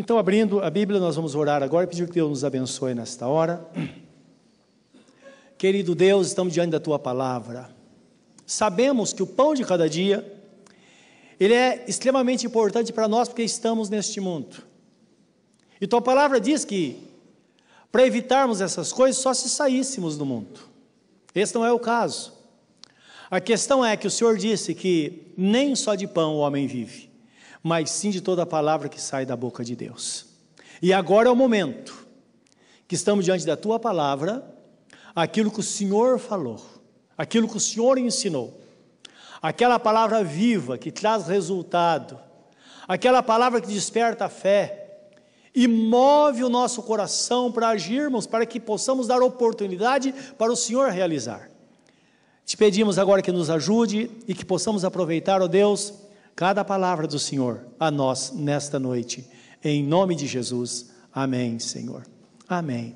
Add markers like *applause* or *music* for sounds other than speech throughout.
Então, abrindo a Bíblia, nós vamos orar agora e pedir que Deus nos abençoe nesta hora. Querido Deus, estamos diante da tua palavra. Sabemos que o pão de cada dia, ele é extremamente importante para nós porque estamos neste mundo. E tua palavra diz que para evitarmos essas coisas só se saíssemos do mundo. Esse não é o caso. A questão é que o Senhor disse que nem só de pão o homem vive, mas sim de toda a palavra que sai da boca de Deus. E agora é o momento que estamos diante da tua palavra, aquilo que o Senhor falou, aquilo que o Senhor ensinou, aquela palavra viva que traz resultado, aquela palavra que desperta a fé e move o nosso coração para agirmos, para que possamos dar oportunidade para o Senhor realizar. Te pedimos agora que nos ajude e que possamos aproveitar, ó oh Deus, cada palavra do Senhor a nós nesta noite. Em nome de Jesus. Amém, Senhor. Amém.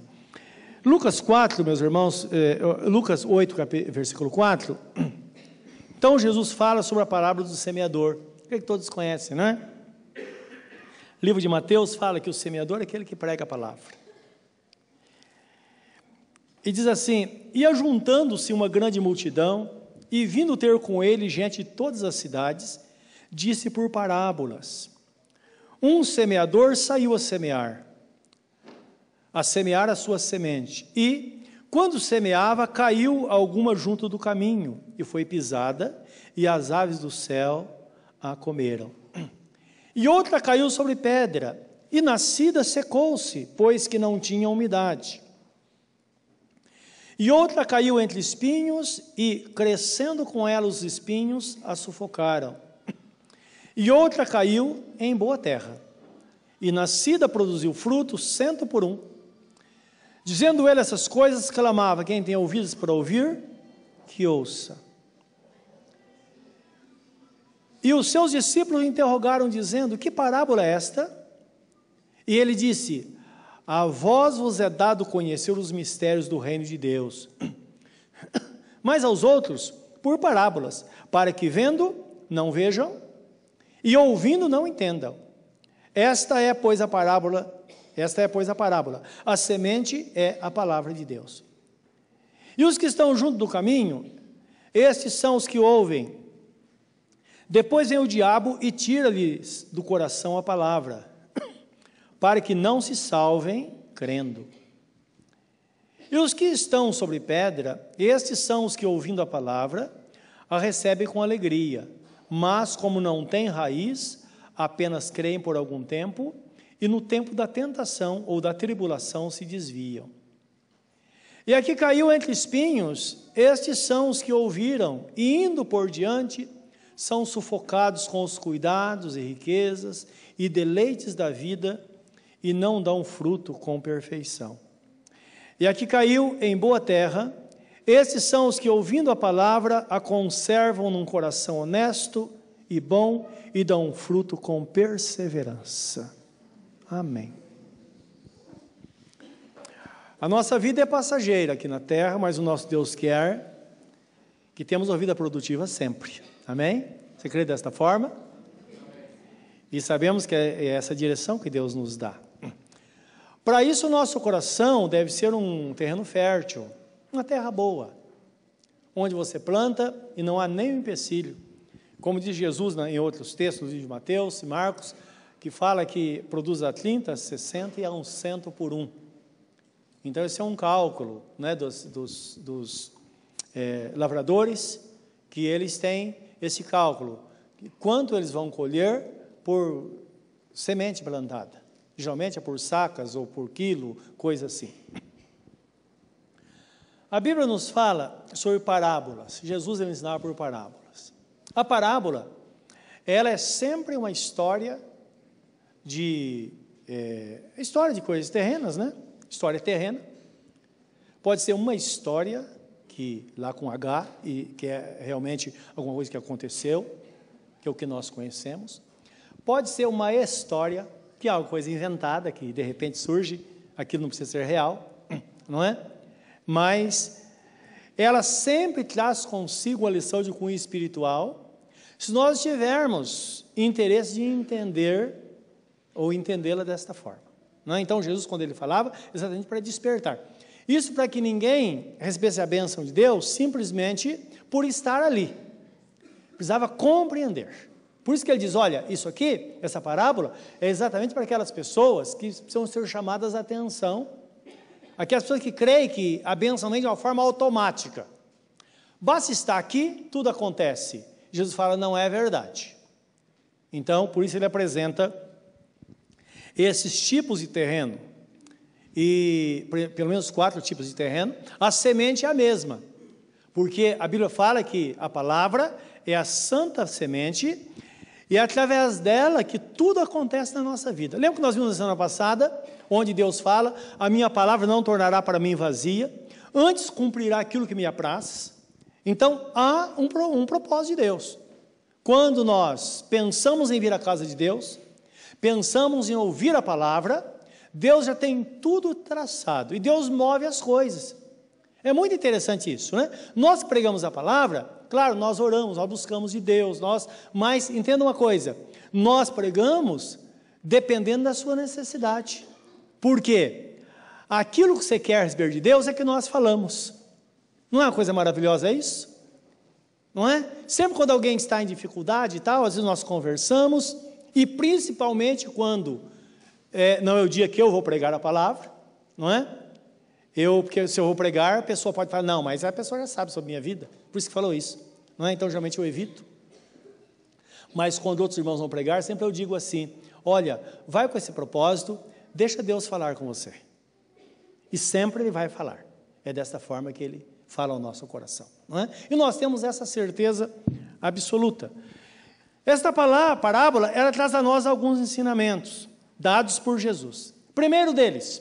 Lucas 4, meus irmãos, eh, Lucas 8, versículo 4. *clears throat* Então Jesus fala sobre a parábola do semeador, que todos conhecem, não é? O livro de Mateus fala que o semeador é aquele que prega a palavra. E diz assim: E ajuntando-se uma grande multidão, e vindo ter com ele gente de todas as cidades, disse por parábolas: Um semeador saiu a semear, a semear a sua semente, e, quando semeava, caiu alguma junto do caminho, e foi pisada, e as aves do céu a comeram. E outra caiu sobre pedra, e nascida secou-se, pois que não tinha umidade. E outra caiu entre espinhos, e, crescendo com ela os espinhos, a sufocaram. E outra caiu em boa terra, e nascida produziu fruto, cento por um. Dizendo ele essas coisas, clamava: Quem tem ouvidos para ouvir, que ouça. E os seus discípulos interrogaram, dizendo: Que parábola é esta? E ele disse: A vós vos é dado conhecer os mistérios do reino de Deus, *clears throat* mas aos outros por parábolas, para que vendo não vejam e ouvindo não entendam. Esta é, pois, a parábola, esta é, pois, a parábola. A semente é a palavra de Deus. E os que estão junto do caminho, estes são os que ouvem. Depois vem o diabo e tira-lhes do coração a palavra, para que não se salvem crendo. E os que estão sobre pedra, estes são os que, ouvindo a palavra, a recebem com alegria, mas como não têm raiz, apenas creem por algum tempo, e no tempo da tentação ou da tribulação se desviam. E aqui caiu entre espinhos, estes são os que ouviram, e indo por diante, são sufocados com os cuidados e riquezas e deleites da vida e não dão fruto com perfeição. E aqui caiu em boa terra, esses são os que, ouvindo a palavra, a conservam num coração honesto e bom e dão fruto com perseverança. Amém. A nossa vida é passageira aqui na terra, mas o nosso Deus quer que temos uma vida produtiva sempre. Amém? Você crê desta forma? E sabemos que é essa direção que Deus nos dá. Para isso, o nosso coração deve ser um terreno fértil, uma terra boa, onde você planta e não há nenhum empecilho. Como diz Jesus em outros textos, de Mateus e Marcos, que fala que produz a 30, 60 e a um cento por um. Então, esse é um cálculo né, dos, dos, dos é, lavradores, que eles têm esse cálculo. Quanto eles vão colher por semente plantada? Geralmente é por sacas ou por quilo, coisa assim. A Bíblia nos fala sobre parábolas. Jesus ensinava por parábolas. A parábola, ela é sempre uma história de é, história de coisas terrenas, né? História terrena. Pode ser uma história que lá com H, e que é realmente alguma coisa que aconteceu, que é o que nós conhecemos. Pode ser uma história, que é alguma coisa inventada, que de repente surge, aquilo não precisa ser real, não é? Mas ela sempre traz consigo uma lição de cunho espiritual, se nós tivermos interesse de entender ou entendê-la desta forma. É? Então, Jesus, quando ele falava, exatamente para despertar. Isso para que ninguém recebesse a bênção de Deus simplesmente por estar ali. Precisava compreender. Por isso que ele diz: olha, isso aqui, essa parábola, é exatamente para aquelas pessoas que precisam ser chamadas a atenção, aquelas pessoas que creem que a bênção vem de uma forma automática. Basta estar aqui, tudo acontece. Jesus fala: não é verdade. Então, por isso ele apresenta esses tipos de terreno, e pelo menos quatro tipos de terreno, a semente é a mesma, porque a Bíblia fala que a palavra é a santa semente e é através dela que tudo acontece na nossa vida. Lembra que nós vimos na semana passada, onde Deus fala: A minha palavra não tornará para mim vazia, antes cumprirá aquilo que me apraz. Então há um, um propósito de Deus. Quando nós pensamos em vir à casa de Deus, pensamos em ouvir a palavra, Deus já tem tudo traçado e Deus move as coisas. É muito interessante isso, né? Nós pregamos a palavra, claro, nós oramos, nós buscamos de Deus, nós, mas entenda uma coisa, nós pregamos dependendo da sua necessidade. Por quê? Aquilo que você quer receber de Deus é que nós falamos. Não é uma coisa maravilhosa é isso? Não é? Sempre quando alguém está em dificuldade e tal, às vezes nós conversamos, e principalmente quando é, não é o dia que eu vou pregar a palavra, não é? Eu, porque se eu vou pregar, a pessoa pode falar, não, mas a pessoa já sabe sobre minha vida, por isso que falou isso, não é? Então, geralmente eu evito. Mas quando outros irmãos vão pregar, sempre eu digo assim: olha, vai com esse propósito, deixa Deus falar com você. E sempre Ele vai falar. É desta forma que Ele fala ao nosso coração. É? E nós temos essa certeza absoluta. Esta palavra, parábola, ela traz a nós alguns ensinamentos dados por Jesus. Primeiro deles,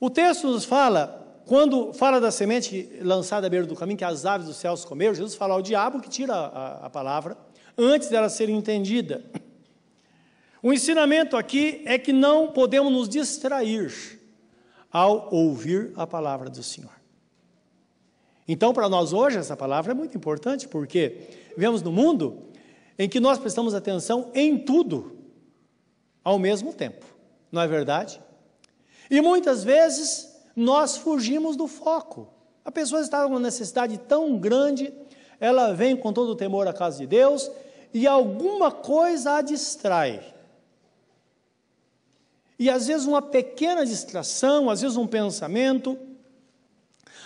o texto nos fala, quando fala da semente lançada à beira do caminho, que as aves dos céus comeram, Jesus fala ao diabo que tira a, a palavra, antes dela ser entendida. O ensinamento aqui é que não podemos nos distrair ao ouvir a palavra do Senhor. Então, para nós hoje, essa palavra é muito importante, porque vivemos no mundo em que nós prestamos atenção em tudo ao mesmo tempo, não é verdade? E muitas vezes nós fugimos do foco. A pessoa está com uma necessidade tão grande, ela vem com todo o temor à casa de Deus e alguma coisa a distrai. E às vezes uma pequena distração, às vezes um pensamento,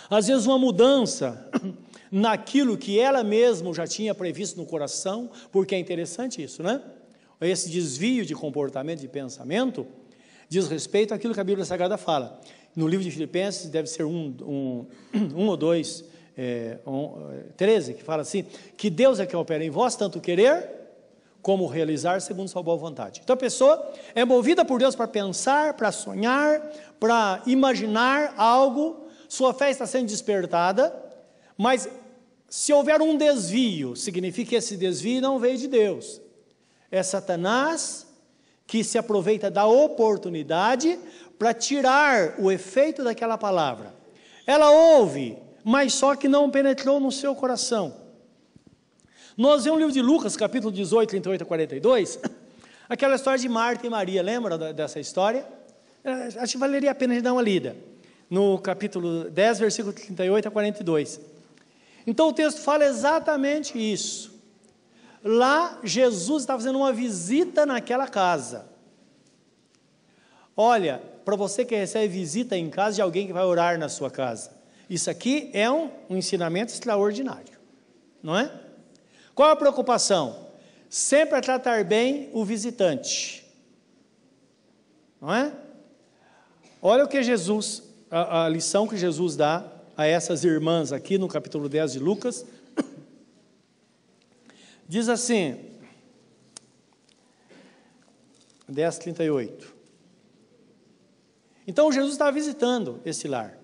às vezes uma mudança *clears throat* naquilo que ela mesma já tinha previsto no coração, porque é interessante isso, né? Esse desvio de comportamento, de pensamento, diz respeito àquilo que a Bíblia Sagrada fala. No livro de Filipenses, deve ser um, um, *clears throat* um ou dois, é, um, 13, que fala assim: que Deus é que opera em vós, tanto querer como realizar segundo sua boa vontade. Então a pessoa é movida por Deus para pensar, para sonhar, para imaginar algo, sua fé está sendo despertada, mas se houver um desvio, significa que esse desvio não veio de Deus. É Satanás que se aproveita da oportunidade para tirar o efeito daquela palavra. Ela ouve, mas só que não penetrou no seu coração. Nós vemos o livro de Lucas, capítulo 18, 38 a 42, *coughs* aquela história de Marta e Maria, lembra dessa história? É, acho que valeria a pena a gente dar uma lida. No capítulo 10, versículo 38 a 42. Então o texto fala exatamente isso. Lá Jesus está fazendo uma visita naquela casa. Olha, para você que recebe visita em casa de alguém que vai orar na sua casa, isso aqui é um, um ensinamento extraordinário, não é? Qual a preocupação? Sempre é tratar bem o visitante, não é? Olha o que Jesus, a, a lição que Jesus dá a essas irmãs aqui no capítulo 10 de Lucas. Diz assim, 10, 38. Então Jesus estava visitando esse lar.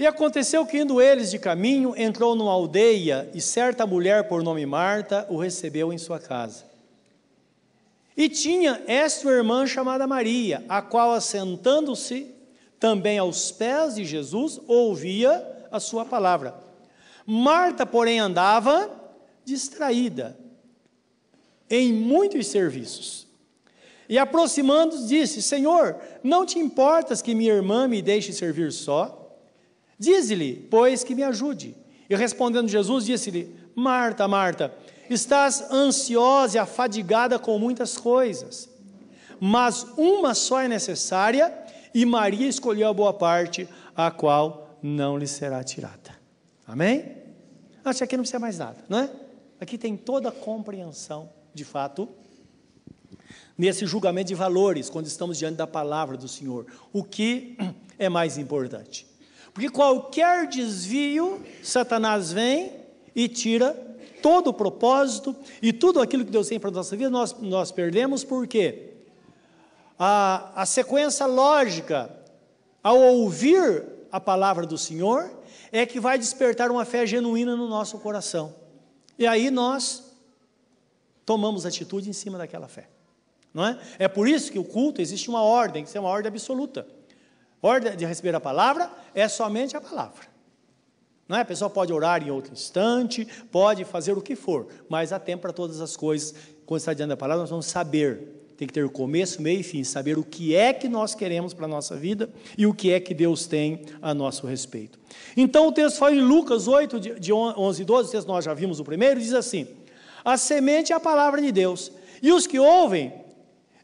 E aconteceu que, indo eles de caminho, entrou numa aldeia e certa mulher, por nome Marta, o recebeu em sua casa. E tinha esta irmã chamada Maria, a qual, assentando-se, também aos pés de Jesus, ouvia a sua palavra. Marta, porém, andava distraída em muitos serviços. E aproximando, disse: Senhor, não te importas que minha irmã me deixe servir só? Dize-lhe, pois, que me ajude. E respondendo Jesus, disse-lhe: Marta, Marta, estás ansiosa e afadigada com muitas coisas, mas uma só é necessária, e Maria escolheu a boa parte, a qual não lhe será tirada. Amém? Acho que aqui não precisa mais nada, não é? Aqui tem toda a compreensão, de fato, nesse julgamento de valores, quando estamos diante da palavra do Senhor. O que é mais importante? Porque qualquer desvio, Satanás vem e tira todo o propósito e tudo aquilo que Deus tem para a nossa vida, nós, nós perdemos, porque a, a sequência lógica, ao ouvir a palavra do Senhor, é que vai despertar uma fé genuína no nosso coração. E aí nós tomamos atitude em cima daquela fé. Não é? é por isso que o culto existe uma ordem, que é uma ordem absoluta. Ordem de receber a palavra é somente a palavra. Não é? A pessoa pode orar em outro instante, pode fazer o que for, mas há tempo para todas as coisas. Quando está diante da palavra, nós vamos saber. Tem que ter começo, meio e fim, saber o que é que nós queremos para a nossa vida e o que é que Deus tem a nosso respeito. Então o texto fala em Lucas 8, de 11 e 12, o texto nós já vimos o primeiro, diz assim: A semente é a palavra de Deus, e os que ouvem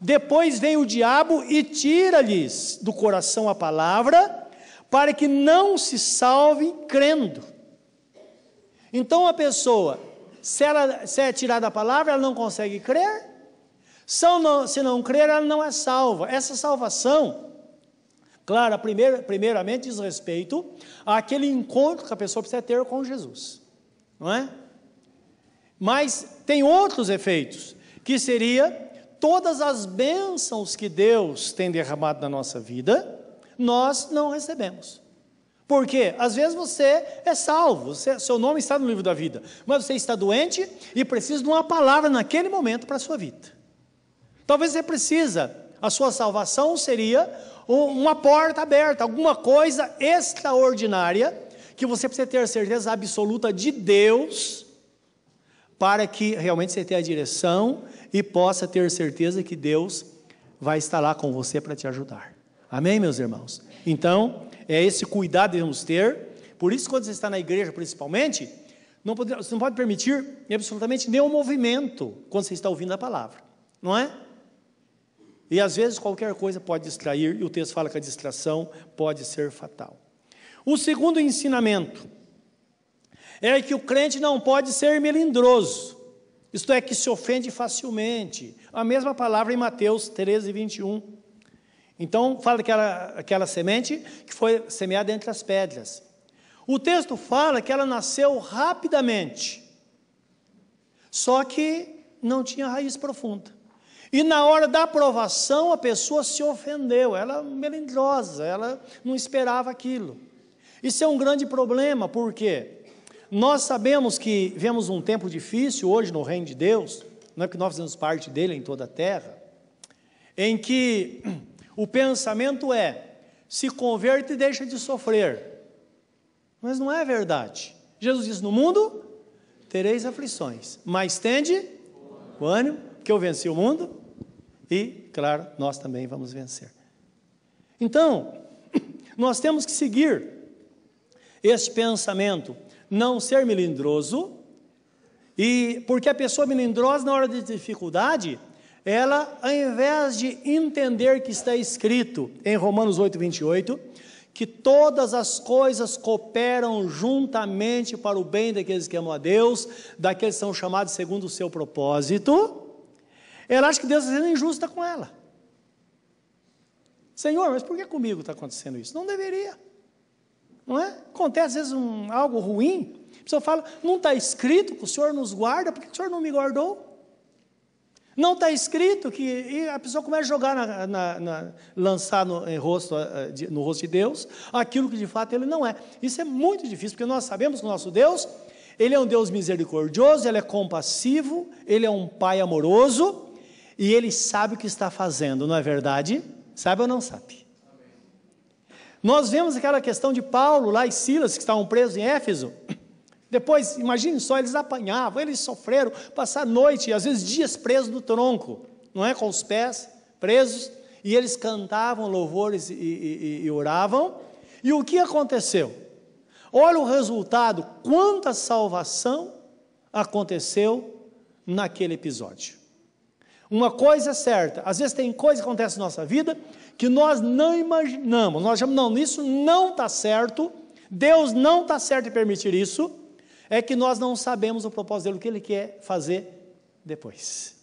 depois vem o diabo e tira-lhes do coração a palavra, para que não se salvem crendo. Então a pessoa, se, ela, se é tirada a palavra, ela não consegue crer. Se não, crer, ela não é salva. Essa salvação, claro, primeira, primeiramente diz respeito àquele encontro que a pessoa precisa ter com Jesus, não é? Mas tem outros efeitos, que seria todas as bênçãos que Deus tem derramado na nossa vida, nós não recebemos. Porque às vezes você é salvo, você, seu nome está no livro da vida, mas você está doente e precisa de uma palavra naquele momento para a sua vida. Talvez você precisa, a sua salvação seria uma porta aberta, alguma coisa extraordinária que você precisa ter a certeza absoluta de Deus para que realmente você tenha a direção e possa ter certeza que Deus vai estar lá com você para te ajudar. Amém, meus irmãos? Então, é esse cuidado que devemos ter. Por isso, quando você está na igreja, principalmente, não pode, você não pode permitir absolutamente nenhum movimento quando você está ouvindo a palavra, não é? E às vezes qualquer coisa pode distrair, e o texto fala que a distração pode ser fatal. O segundo ensinamento é que o crente não pode ser melindroso, isto é, que se ofende facilmente. A mesma palavra em Mateus 13, 21. Então, fala daquela aquela semente que foi semeada entre as pedras. O texto fala que ela nasceu rapidamente, só que não tinha raiz profunda. E na hora da aprovação, a pessoa se ofendeu, ela melindrosa, ela não esperava aquilo. Isso é um grande problema, por quê? Nós sabemos que vemos um tempo difícil hoje no reino de Deus, não é que nós fazemos parte dele em toda a terra, em que *clears throat* o pensamento é: se converte e deixa de sofrer. Mas não é verdade. Jesus diz: No mundo tereis aflições, mas tende o ânimo, que eu venci o mundo, e, claro, nós também vamos vencer. Então, *clears throat* nós temos que seguir esse pensamento não ser melindroso, e porque a pessoa melindrosa, na hora de dificuldade, ela, ao invés de entender que está escrito em Romanos 8, 28, que todas as coisas cooperam juntamente para o bem daqueles que amam a Deus, daqueles que são chamados segundo o seu propósito, ela acha que Deus está sendo injusta com ela. Senhor, mas por que comigo está acontecendo isso? Não deveria. Não é? Acontece às vezes um, algo ruim, a pessoa fala, não está escrito que o Senhor nos guarda, por que o Senhor não me guardou? Não está escrito que e a pessoa começa a jogar, na, na, na, lançar no, rosto, no rosto de Deus aquilo que de fato ele não é. Isso é muito difícil, porque nós sabemos que o nosso Deus, ele é um Deus misericordioso, ele é compassivo, ele é um Pai amoroso e ele sabe o que está fazendo, não é verdade? Sabe ou não sabe? Nós vemos aquela questão de Paulo lá e Silas, que estavam presos em Éfeso, Depois, imagine só, eles apanhavam, eles sofreram, passar noite, às vezes dias presos no tronco, não é? Com os pés presos, e eles cantavam louvores e, e, e oravam. E o que aconteceu? Olha o resultado, quanta salvação aconteceu naquele episódio. Uma coisa é certa, às vezes tem coisa que acontece na nossa vida que nós não imaginamos, nós achamos, não, isso não está certo, Deus não está certo em permitir isso, é que nós não sabemos o propósito dele, o que ele quer fazer depois.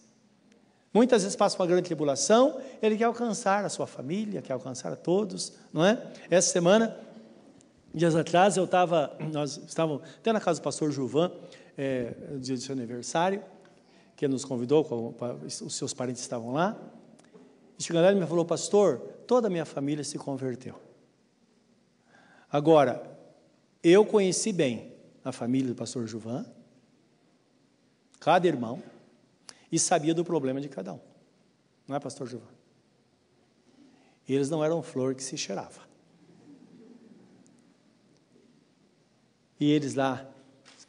Muitas vezes passa uma grande tribulação, ele quer alcançar a sua família, quer alcançar a todos, não é? Essa semana, dias atrás, eu estava, nós estávamos até na casa do pastor Juvan, é, no dia do seu aniversário, que nos convidou, os seus parentes estavam lá. E chegando lá, ele me falou, pastor, toda a minha família se converteu. Agora, eu conheci bem a família do pastor Juvan, cada irmão, e sabia do problema de cada um. Não é, pastor Juvan? Eles não eram flor que se cheirava. E eles lá,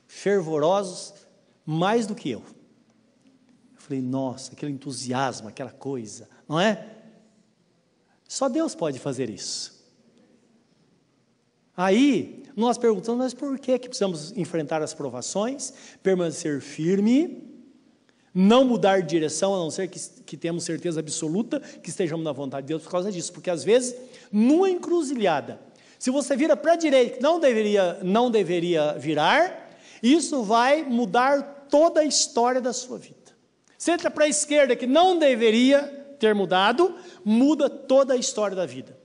fervorosos, mais do que eu. Falei, nossa, aquele entusiasmo, aquela coisa, não é? Só Deus pode fazer isso. Aí, nós perguntamos, mas por que, que precisamos enfrentar as provações, permanecer firme, não mudar de direção, a não ser que, que temos certeza absoluta que estejamos na vontade de Deus por causa disso, porque às vezes, numa encruzilhada, se você vira para a direita, não deveria, não deveria virar, isso vai mudar toda a história da sua vida. Se entra para a esquerda, que não deveria ter mudado, muda toda a história da vida.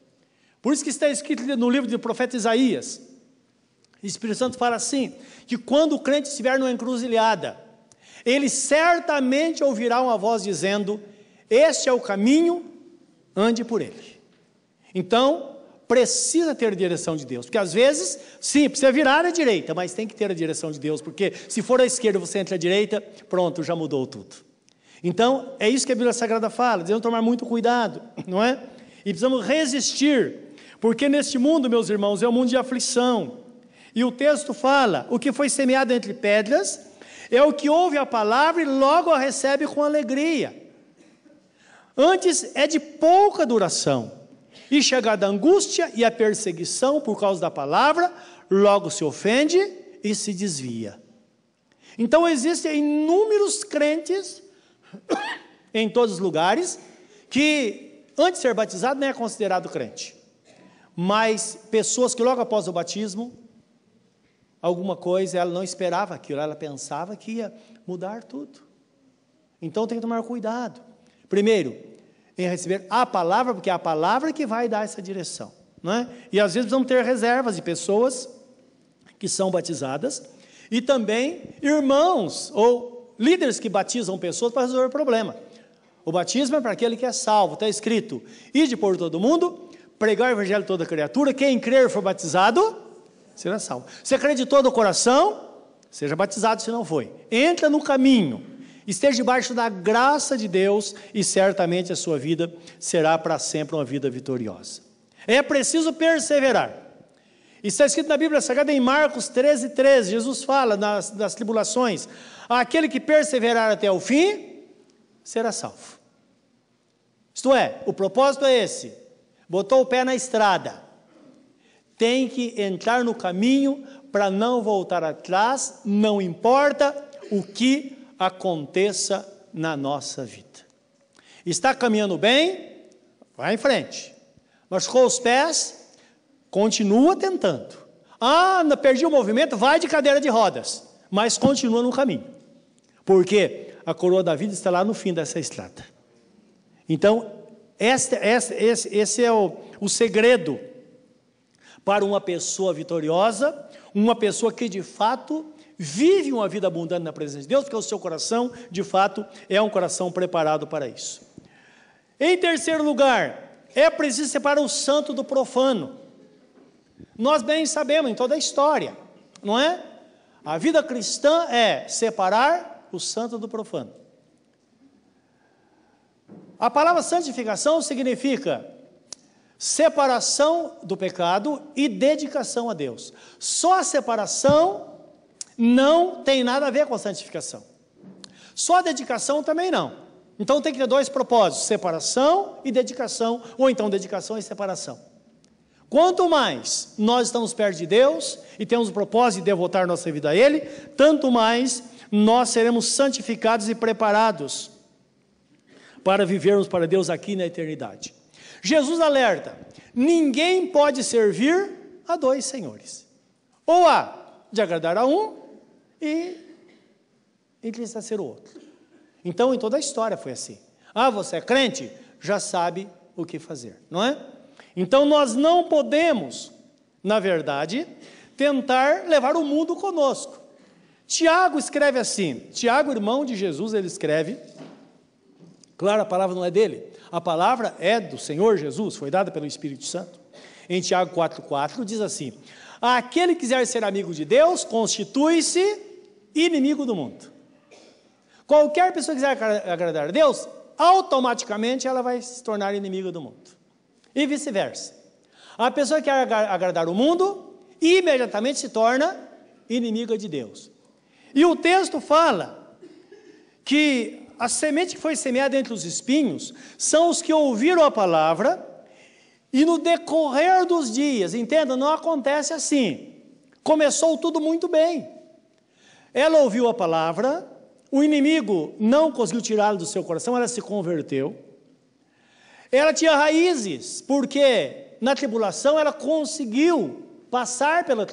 Por isso que está escrito no livro do profeta Isaías, o Espírito Santo fala assim: que quando o crente estiver numa encruzilhada, ele certamente ouvirá uma voz dizendo: Este é o caminho, ande por ele. Então, precisa ter a direção de Deus, porque às vezes, sim, precisa virar à direita, mas tem que ter a direção de Deus, porque se for à esquerda você entra à direita, pronto, já mudou tudo. Então, é isso que a Bíblia Sagrada fala, devemos tomar muito cuidado, *laughs* não é? E precisamos resistir porque neste mundo, meus irmãos, é um mundo de aflição. E o texto fala: o que foi semeado entre pedras é o que ouve a palavra e logo a recebe com alegria. Antes é de pouca duração, e chegada a angústia e a perseguição por causa da palavra, logo se ofende e se desvia. Então existem inúmeros crentes em todos os lugares que, antes de ser batizado, nem é considerado crente mas pessoas que logo após o batismo, alguma coisa, ela não esperava aquilo, ela pensava que ia mudar tudo. Então tem que tomar cuidado. Primeiro, em receber a palavra, porque é a palavra que vai dar essa direção. Não é? E às vezes vamos ter reservas de pessoas que são batizadas e também irmãos ou líderes que batizam pessoas para resolver o problema. O batismo é para aquele que é salvo, está escrito: ide por todo mundo pregar o evangelho a toda criatura, quem crer for batizado, será salvo. Se acreditou do coração, seja batizado se não foi. Entra no caminho, esteja debaixo da graça de Deus e certamente a sua vida será para sempre uma vida vitoriosa. É preciso perseverar. Está escrito na Bíblia Sagrada em Marcos 13, 13, Jesus fala nas, nas tribulações, aquele que perseverar até o fim, será salvo. Isto é, o propósito é esse, botou o pé na estrada, tem que entrar no caminho para não voltar atrás, não importa o que aconteça na nossa vida. Está caminhando bem? Vai em frente. Machucou os pés? Continua tentando. Ah, perdi o movimento? Vai de cadeira de rodas, mas continua no caminho. Porque a coroa da vida está lá no fim dessa estrada. Então, esse, esse é o, o segredo para uma pessoa vitoriosa, uma pessoa que de fato vive uma vida abundante na presença de Deus, porque o seu coração, de fato, é um coração preparado para isso. Em terceiro lugar, é preciso separar o santo do profano. Nós bem sabemos em toda a história, não é? A vida cristã é separar o santo do profano. A palavra santificação significa separação do pecado e dedicação a Deus. Só a separação não tem nada a ver com a santificação. Só a dedicação também não. Então tem que ter dois propósitos: separação e dedicação, ou então dedicação e separação. Quanto mais nós estamos perto de Deus e temos o propósito de devotar nossa vida a Ele, tanto mais nós seremos santificados e preparados para vivermos para Deus aqui na eternidade. Jesus alerta: ninguém pode servir a dois senhores. Ou há de agradar a um e entristecer o outro. Então, em toda a história foi assim. Ah, você é crente? Já sabe o que fazer, não é? Então, nós não podemos, na verdade, tentar levar o mundo conosco. Tiago escreve assim: Tiago, irmão de Jesus, ele escreve. Claro, a palavra não é dele, a palavra é do Senhor Jesus, foi dada pelo Espírito Santo. Em Tiago 4,4 diz assim: Aquele que quiser ser amigo de Deus, constitui-se inimigo do mundo. Qualquer pessoa que quiser agradar a Deus, automaticamente ela vai se tornar inimiga do mundo. E vice-versa. A pessoa que quer agradar o mundo, imediatamente se torna inimiga de Deus. E o texto fala que a semente que foi semeada entre os espinhos são os que ouviram a palavra e no decorrer dos dias, entenda, não acontece assim. Começou tudo muito bem. Ela ouviu a palavra, o inimigo não conseguiu tirá-la do seu coração, ela se converteu. Ela tinha raízes, porque na tribulação ela conseguiu passar pela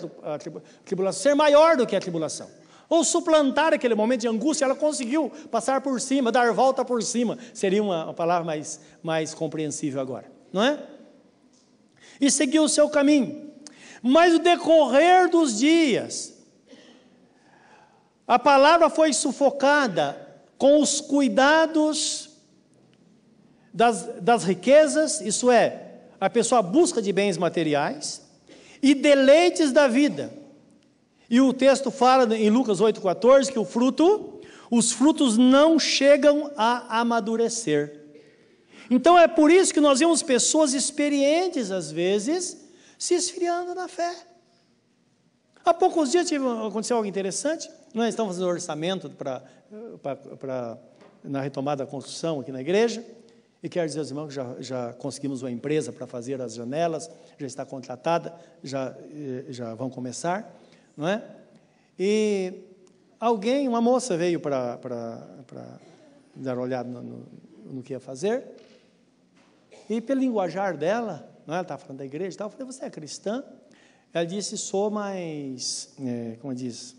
tribulação, ser maior do que a tribulação. Ou suplantar aquele momento de angústia, ela conseguiu passar por cima, dar volta por cima. Seria uma, palavra mais, mais compreensível agora, não é? e seguiu o seu caminho. Mas o decorrer dos dias, a palavra foi sufocada com os cuidados das, das riquezas, isso é, a pessoa busca de bens materiais e deleites da vida. E o texto fala em Lucas 8,14 que o fruto, os frutos não chegam a amadurecer. Então é por isso que nós vemos pessoas experientes, às vezes, se esfriando na fé. Há poucos dias tive, aconteceu algo interessante. Nós estamos fazendo orçamento para, na retomada da construção aqui na igreja. E quero dizer aos irmãos que já, já conseguimos uma empresa para fazer as janelas, já está contratada, já, eh, já vão começar. Não é? E alguém, uma moça veio para, dar uma olhada no, no, no que ia fazer. E pelo linguajar dela, não é? ela estava falando da igreja e tal, eu falei, você é cristã? Ela disse, sou, mas, é, como diz,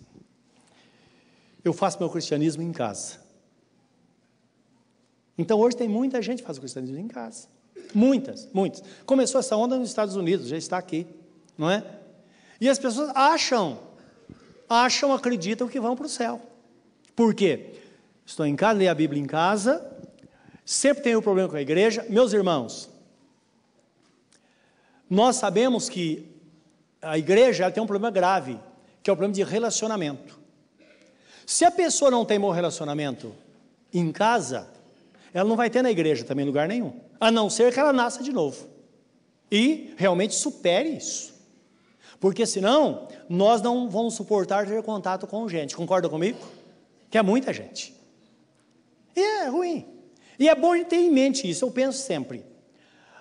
eu faço meu cristianismo em casa. Então hoje tem muita gente que faz o cristianismo em casa. Muitas, muitas. Começou essa onda nos Estados Unidos, já está aqui, não é? E as pessoas acham, acham, acreditam que vão para o céu. Por quê? Estou em casa, leio a Bíblia em casa, Sempre tem um problema com a igreja. Meus irmãos, nós sabemos que a igreja tem um problema grave, que é o problema de relacionamento. Se a pessoa não tem bom relacionamento em casa, ela não vai ter na igreja também lugar nenhum, a não ser que ela nasça de novo e realmente supere isso. Porque senão, nós não vamos suportar ter contato com gente. Concorda comigo? Que é muita gente. E é ruim. E é bom ter em mente isso, eu penso sempre.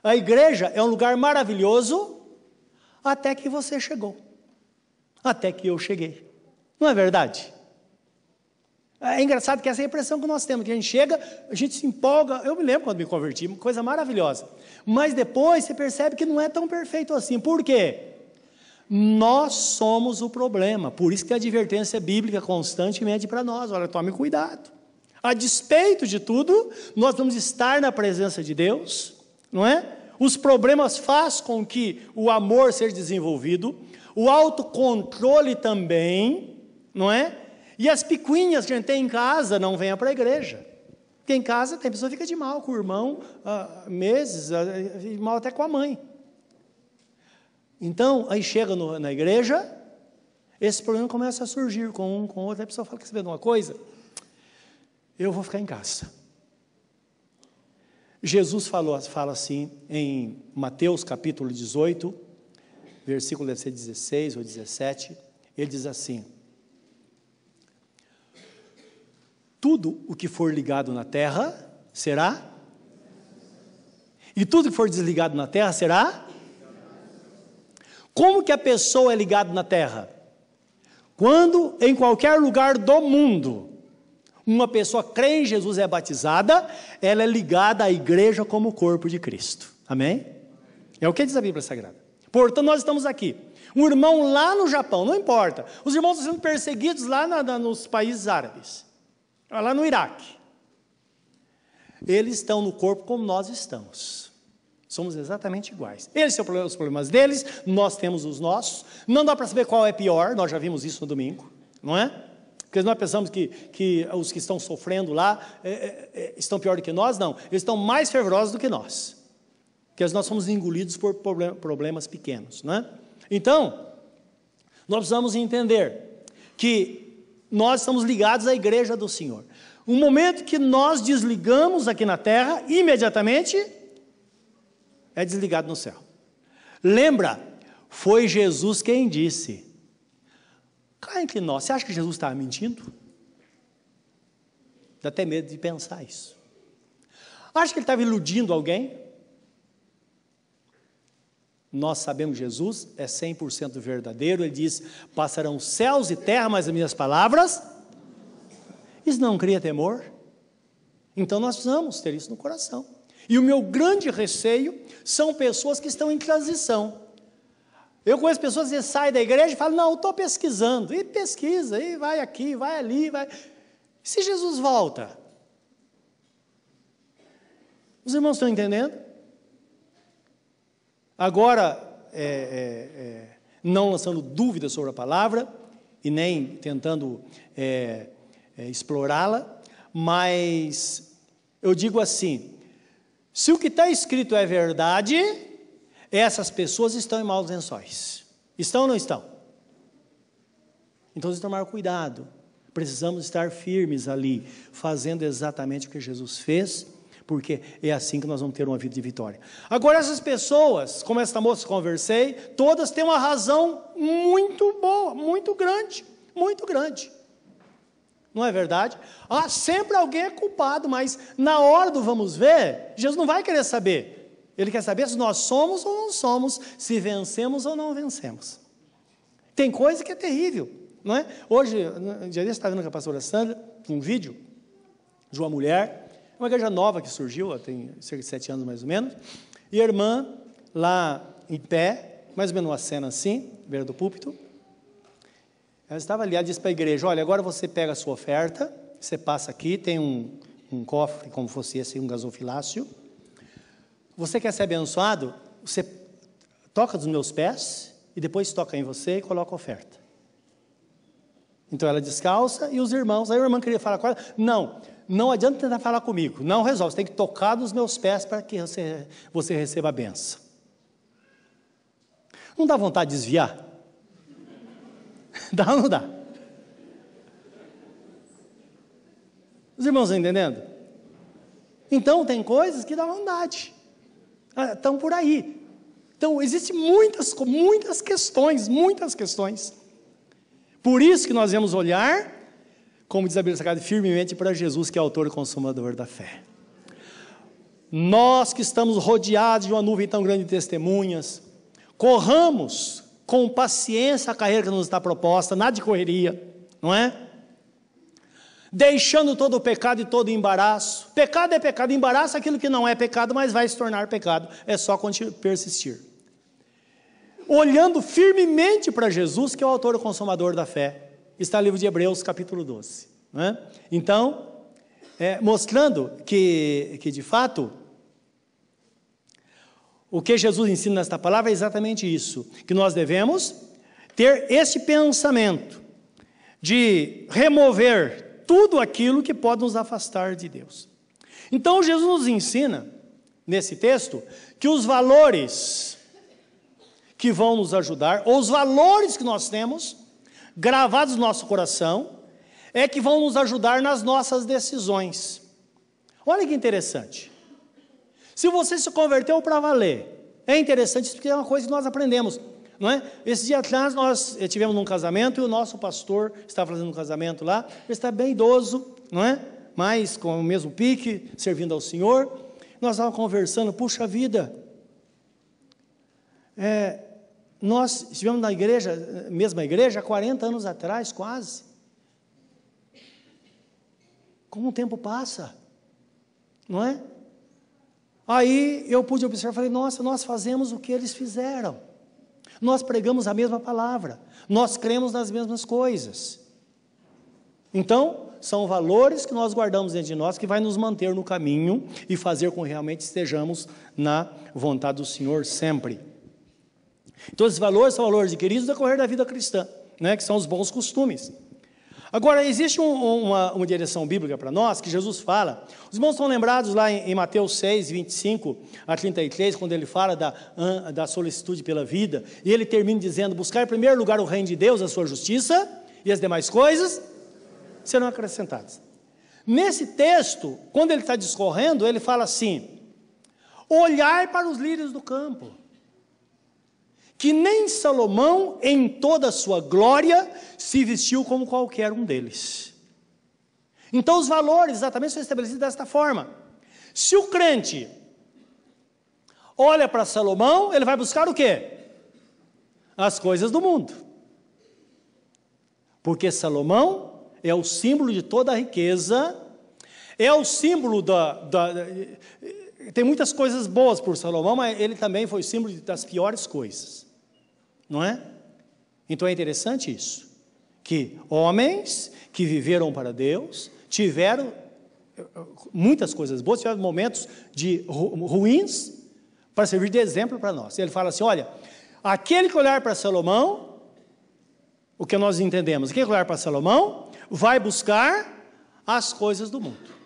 A igreja é um lugar maravilhoso até que você chegou. Até que eu cheguei. Não é verdade? É engraçado que essa é a impressão que nós temos, que a gente chega, a gente se empolga. Eu me lembro quando me converti, coisa maravilhosa. Mas depois você percebe que não é tão perfeito assim. Por quê? Nós somos o problema. Por isso que a advertência bíblica constantemente para nós. Olha, tome cuidado. A despeito de tudo, nós vamos estar na presença de Deus, não é? Os problemas faz com que o amor seja desenvolvido, o autocontrole também, não é? E as picuinhas que a gente tem em casa não venha para a igreja. Porque em casa tem pessoa que fica de mal com o irmão ah, meses, ah, mal até com a mãe. Então, aí chega no, na igreja, esse problema começa a surgir com um, com outro. A pessoa fala: Quer saber de uma coisa? eu vou ficar em casa. Jesus falou, fala assim em Mateus capítulo 18, versículo deve ser 16 ou 17, ele diz assim: Tudo o que for ligado na terra será. E tudo que for desligado na terra será. Como que a pessoa é ligada na terra? Quando em qualquer lugar do mundo uma pessoa crê em Jesus e é batizada, ela é ligada à igreja como corpo de Cristo. Amém? É o que diz a Bíblia Sagrada. Portanto, nós estamos aqui. Um irmão lá no Japão, não importa. Os irmãos estão sendo perseguidos lá na, na, nos países árabes, lá no Iraque. Eles estão no corpo como nós estamos. Somos exatamente iguais. Eles têm os problemas deles, nós temos os nossos. Não dá para saber qual é pior, nós já vimos isso no domingo, não é? Porque nós pensamos que, que os que estão sofrendo lá é, é, é estão pior do que nós, não. Eles estão mais fervorosos do que nós. Porque nós somos engolidos por problemas pequenos, não é? Então, nós precisamos entender que nós estamos ligados à igreja do Senhor. O momento que nós desligamos aqui na terra, imediatamente é desligado no céu. Lembra, foi Jesus quem disse. Cá entre nós, você acha que Jesus estava mentindo? Dá até medo de pensar isso. Acha que ele estava iludindo alguém? Nós sabemos que Jesus é 100% verdadeiro. Ele diz: Passarão céus e terra, mas as minhas palavras. Isso não cria temor? Então nós precisamos ter isso no coração. E o meu grande receio são pessoas que estão em transição. Eu conheço pessoas que saem da igreja e falam: Não, estou pesquisando. E pesquisa, e vai aqui, vai ali, vai. Se Jesus volta? Os irmãos estão entendendo? Agora, é, é, é, não lançando dúvidas sobre a palavra e nem tentando é, é, explorá-la, mas eu digo assim: se o que está escrito é verdade, essas pessoas estão em maus lençóis. Estão ou não estão? Então, tomar cuidado. Precisamos estar firmes ali, fazendo exatamente o que Jesus fez, porque é assim que nós vamos ter uma vida de vitória. Agora, essas pessoas, como essa moça que conversei, todas têm uma razão muito boa, muito grande, muito grande. Não é verdade? Ah, sempre alguém é culpado, mas na hora do vamos ver, Jesus não vai querer saber. Ele quer saber se nós somos ou não somos, se vencemos ou não vencemos. Tem coisa que é terrível, não é? Hoje, dia desse, estava vendo com a pastora Sandra, um vídeo de uma mulher, uma igreja nova que surgiu, tem cerca de sete anos mais ou menos, e a irmã lá em pé, mais ou menos uma cena assim, beira do púlpito, ela estava ali, ela disse para a igreja: Olha, agora você pega a sua oferta, você passa aqui, tem um, um cofre, como fosse esse, um gasofilácio. Você quer ser abençoado? Você toca dos meus pés e depois toca em você e coloca a oferta. Então ela descalça e os irmãos, aí o irmão queria falar com ela: Não, não adianta tentar falar comigo, não resolve, você tem que tocar nos meus pés para que você, você receba a benção. Não dá vontade de desviar? *laughs* Dá ou não dá? Os irmãos estão entendendo? Então, tem coisas que dá vontade. Ah, estão por aí. Então, existem muitas, muitas questões, muitas questões. Por isso que nós vamos olhar, como diz a Bíblia Sagrada, firmemente para Jesus, que é autor e consumador da fé. Nós que estamos rodeados de uma nuvem tão grande de testemunhas, corramos com paciência a carreira que nos está proposta, nada de correria, não é? Deixando todo o pecado e todo o embaraço. Pecado é pecado, embaraço é aquilo que não é pecado, mas vai se tornar pecado. É só persistir. Olhando firmemente para Jesus, que é o autor e consumador da fé. Está no livro de Hebreus, capítulo 12. Não é? Então, é, mostrando que, que de fato o que Jesus ensina nesta palavra é exatamente isso: que nós devemos ter esse pensamento de remover tudo aquilo que pode nos afastar de Deus. Então, Jesus nos ensina, nesse texto, que os valores que vão nos ajudar, ou os valores que nós temos, gravados no nosso coração, é que vão nos ajudar nas nossas decisões. Olha que interessante. Se você se converteu para valer, é interessante isso porque é uma coisa que nós aprendemos. Não é? Esse dia atrás nós tivemos um casamento e o nosso pastor estava fazendo um casamento lá, ele está bem idoso, não é? Mais com o mesmo pique, servindo ao Senhor. Nós estávamos conversando, puxa vida. É, nós estivemos na igreja, mesma igreja, há 40 anos atrás, quase. Como o tempo passa, não é? Aí eu pude observar, falei, nossa, nós fazemos o que eles fizeram. Nós pregamos a mesma palavra, nós cremos nas mesmas coisas. Então, são valores que nós guardamos dentro de nós que vai nos manter no caminho e fazer com que realmente estejamos na vontade do Senhor sempre. Então, esses valores são valores adquiridos no decorrer da vida cristã, né, que são os bons costumes. Agora, existe um, uma, uma, direção bíblica para nós que Jesus fala. Os irmãos estão lembrados lá em, em, Mateus 6, 25 a 33, quando ele fala da, da solicitude pela vida, e ele termina dizendo: Buscar em primeiro lugar o reino de Deus, a sua justiça, e as demais coisas serão acrescentadas. Nesse texto, quando ele está discorrendo, ele fala assim: Olhar para os lírios do campo que nem Salomão, em toda a sua glória, se vestiu como qualquer um deles. Então, os valores exatamente são estabelecidos desta forma. Se o crente olha para Salomão, ele vai buscar o quê? As coisas do mundo. Porque Salomão é o símbolo de toda a riqueza, é o símbolo da, da, da tem muitas coisas boas por Salomão, mas ele também foi símbolo das piores coisas não é? Então é interessante isso, que homens que viveram para Deus tiveram eh, muitas coisas boas, tiveram momentos de ruins para servir de exemplo para nós. Ele fala assim: olha, aquele que olhar para Salomão, o que nós entendemos, aquele que olhar para Salomão, vai buscar as coisas do mundo.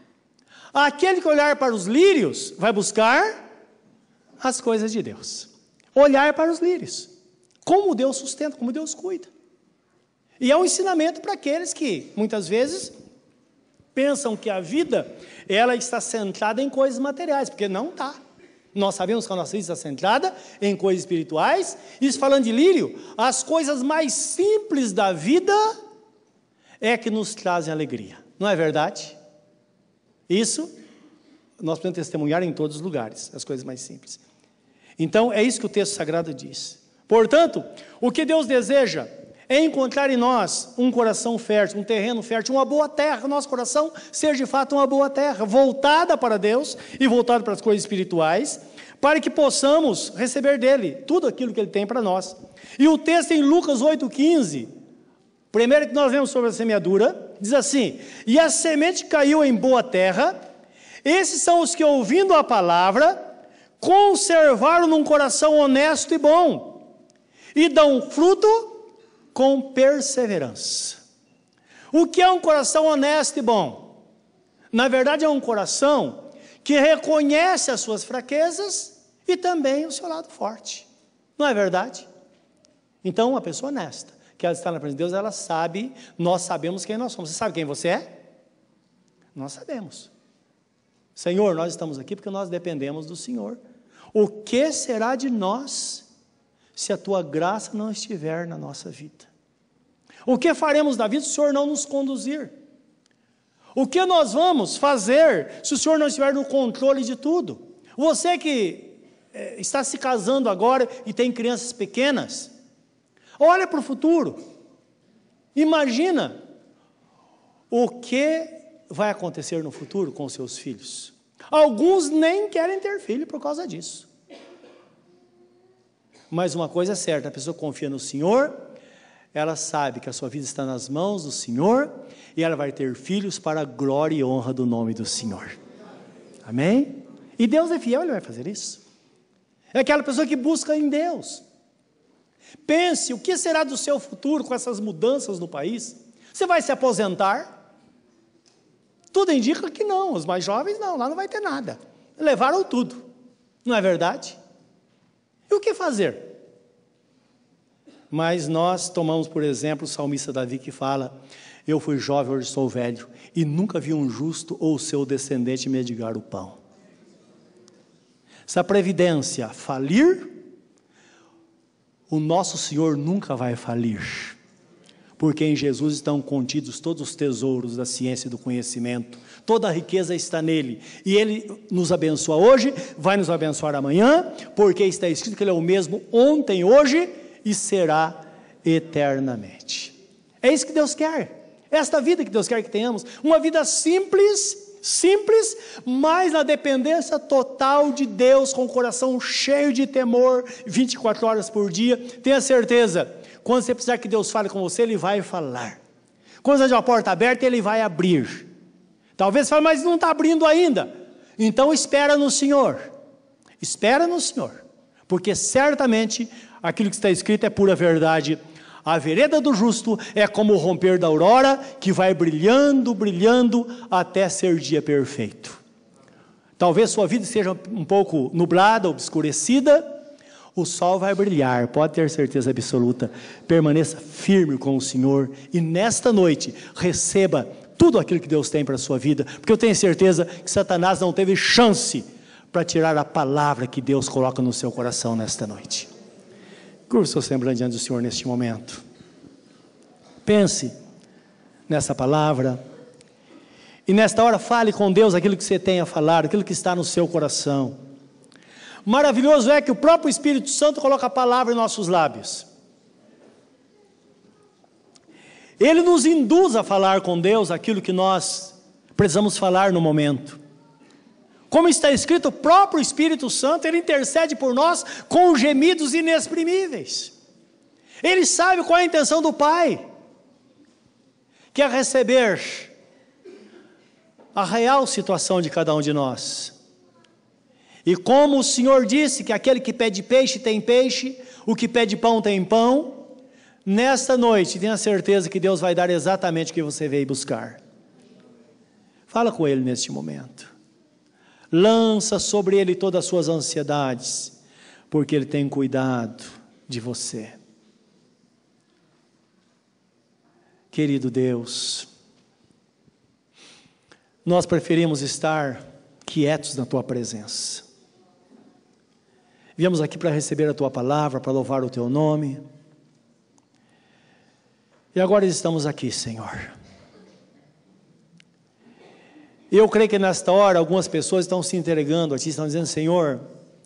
Aquele que olhar para os lírios, vai buscar as coisas de Deus. Olhar para os lírios. Como Deus sustenta, como Deus cuida. E é um ensinamento para aqueles que, muitas vezes, pensam que a vida ela está centrada em coisas materiais, porque não está. Nós sabemos que a nossa vida está centrada em coisas espirituais. Isso falando de lírio, as coisas mais simples da vida é que nos trazem alegria. Não é verdade? Isso nós podemos testemunhar em todos os lugares, as coisas mais simples. Então, é isso que o texto sagrado diz. Portanto, o que Deus deseja é encontrar em nós um coração fértil, um terreno fértil, uma boa terra, nosso coração seja de fato uma boa terra, voltada para Deus e voltada para as coisas espirituais, para que possamos receber dele tudo aquilo que ele tem para nós. E o texto em Lucas 8,15, primeiro que nós vemos sobre a semeadura, diz assim: E a semente caiu em boa terra, esses são os que, ouvindo a palavra, conservaram num coração honesto e bom e dão fruto com perseverança. O que é um coração honesto e bom? Na verdade, é um coração que reconhece as suas fraquezas e também o seu lado forte. Não é verdade? Então, uma pessoa honesta, que ela está na presença de Deus, ela sabe, nós sabemos quem nós somos. Você sabe quem você é? Nós sabemos. Senhor, nós estamos aqui porque nós dependemos do Senhor. O que será de nós se a tua graça não estiver na nossa vida? O que faremos da vida se o Senhor não nos conduzir? O que nós vamos fazer se o Senhor não estiver no controle de tudo? Você que é, está se casando agora e tem crianças pequenas, olha para o futuro. Imagina o que vai acontecer no futuro com seus filhos. Alguns nem querem ter filho por causa disso. Mas uma coisa é certa: a pessoa confia no Senhor, ela sabe que a sua vida está nas mãos do Senhor e ela vai ter filhos para a glória e honra do nome do Senhor. Amém? E Deus é fiel, Ele vai fazer isso. É aquela pessoa que busca em Deus. Pense, o que será do seu futuro com essas mudanças no país? Você vai se aposentar? Tudo indica que não, os mais jovens não, lá não vai ter nada. Levaram tudo, não é verdade? E o que fazer? Mas nós tomamos, por exemplo, o salmista Davi que fala: Eu fui jovem, hoje sou velho, e nunca vi um justo ou seu descendente mendigar o pão. Se a previdência falir, o nosso Senhor nunca vai falir. porque em Jesus estão contidos todos os tesouros da ciência e do conhecimento. Toda a riqueza está nele. E ele nos abençoa hoje, vai nos abençoar amanhã, porque está escrito que ele é o mesmo ontem, hoje e será eternamente. É isso que Deus quer. Esta vida que Deus quer que tenhamos, uma vida simples, simples, mas na dependência total de Deus, com o coração cheio de temor, 24 horas por dia. Tenha certeza, quando você precisar que Deus fale com você, Ele vai falar. Quando você tiver uma porta aberta, Ele vai abrir. Talvez fale, mas não está abrindo ainda. Então espera no Senhor. Espera no Senhor. Porque certamente aquilo que está escrito é pura verdade. A vereda do justo é como o romper da aurora, que vai brilhando, brilhando, até ser dia perfeito. Talvez sua vida seja um pouco nublada, obscurecida, o sol vai brilhar, pode ter certeza absoluta. Permaneça firme com o Senhor e nesta noite receba tudo aquilo que Deus tem para a sua vida, porque eu tenho certeza que Satanás não teve chance para tirar a palavra que Deus coloca no seu coração nesta noite. Curva seu semblante diante do Senhor neste momento. Pense nessa palavra. E nesta hora fale com Deus aquilo que você tem a falar, aquilo que está no seu coração. Maravilhoso é que o próprio Espírito Santo coloca a palavra em nossos lábios. Ele nos induz a falar com Deus aquilo que nós precisamos falar no momento. Como está escrito, o próprio Espírito Santo, ele intercede por nós com gemidos inexprimíveis. Ele sabe qual é a intenção do Pai, que é receber a real situação de cada um de nós. E como o Senhor disse que aquele que pede peixe tem peixe, o que pede pão tem pão, nesta noite tenha certeza que Deus vai dar exatamente o que você veio buscar. Fala com Ele neste momento lança sobre ele todas as suas ansiedades, porque ele tem cuidado de você. Querido Deus, nós preferimos estar quietos na tua presença. Viemos aqui para receber a tua palavra, para louvar o teu nome. E agora estamos aqui, Senhor eu creio que nesta hora algumas pessoas estão se entregando a Ti, estão dizendo: Senhor,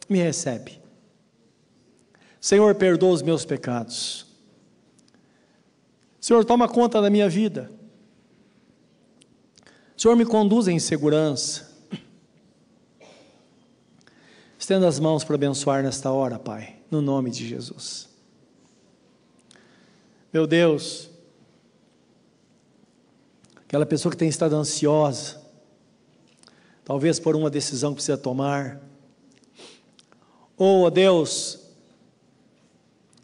me recebe. Senhor, perdoa os meus pecados. Senhor, toma conta da minha vida. Senhor, me conduz em segurança. Estenda as mãos para abençoar nesta hora, Pai, no nome de Jesus. Meu Deus, aquela pessoa que tem estado ansiosa, talvez por uma decisão que precisa tomar, ou, ó Deus,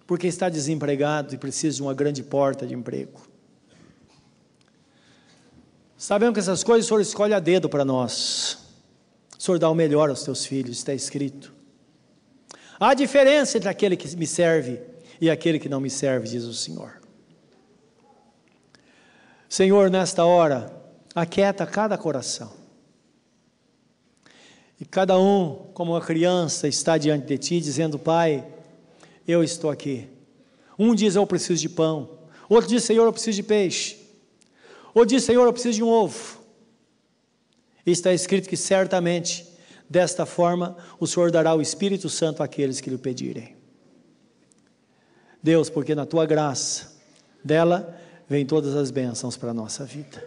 porque está desempregado e precisa de uma grande porta de emprego. Sabemos que essas coisas o Senhor escolhe a dedo para nós. O Senhor dá o melhor aos teus filhos, está escrito. Há diferença entre aquele que me serve e aquele que não me serve, diz o Senhor. Senhor, nesta hora, aquieta cada coração. E cada um, como uma criança, está diante de ti, dizendo: Pai, eu estou aqui. Um diz: Eu preciso de pão. Outro diz: Senhor, eu preciso de peixe. Outro diz: Senhor, eu preciso de um ovo. E está escrito que certamente, desta forma, o Senhor dará o Espírito Santo àqueles que lhe pedirem. Deus, porque na tua graça, dela vem todas as bênçãos para a nossa vida.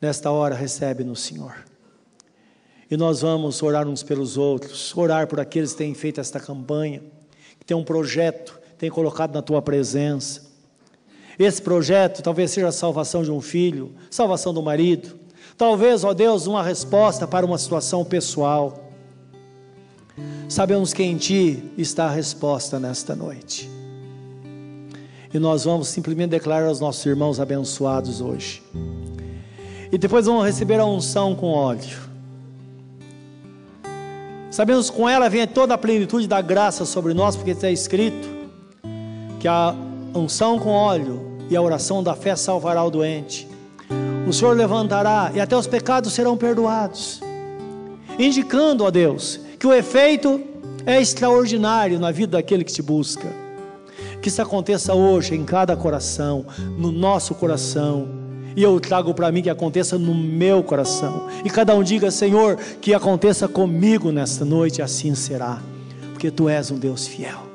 Nesta hora, recebe no Senhor. E nós vamos orar uns pelos outros, orar por aqueles que têm feito esta campanha, que têm um projeto, têm colocado na tua presença. Esse projeto talvez seja a salvação de um filho, salvação do marido, talvez, ó Deus, uma resposta para uma situação pessoal. Sabemos que em Ti está a resposta nesta noite. E nós vamos simplesmente declarar aos nossos irmãos abençoados hoje. E depois vamos receber a unção com óleo. Sabemos que com ela vem toda a plenitude da graça sobre nós, porque está escrito que a unção com óleo e a oração da fé salvará o doente. O Senhor levantará e até os pecados serão perdoados, indicando a Deus que o efeito é extraordinário na vida daquele que te busca. Que isso aconteça hoje em cada coração, no nosso coração. E eu trago para mim que aconteça no meu coração. E cada um diga, Senhor, que aconteça comigo nesta noite, assim será. Porque tu és um Deus fiel.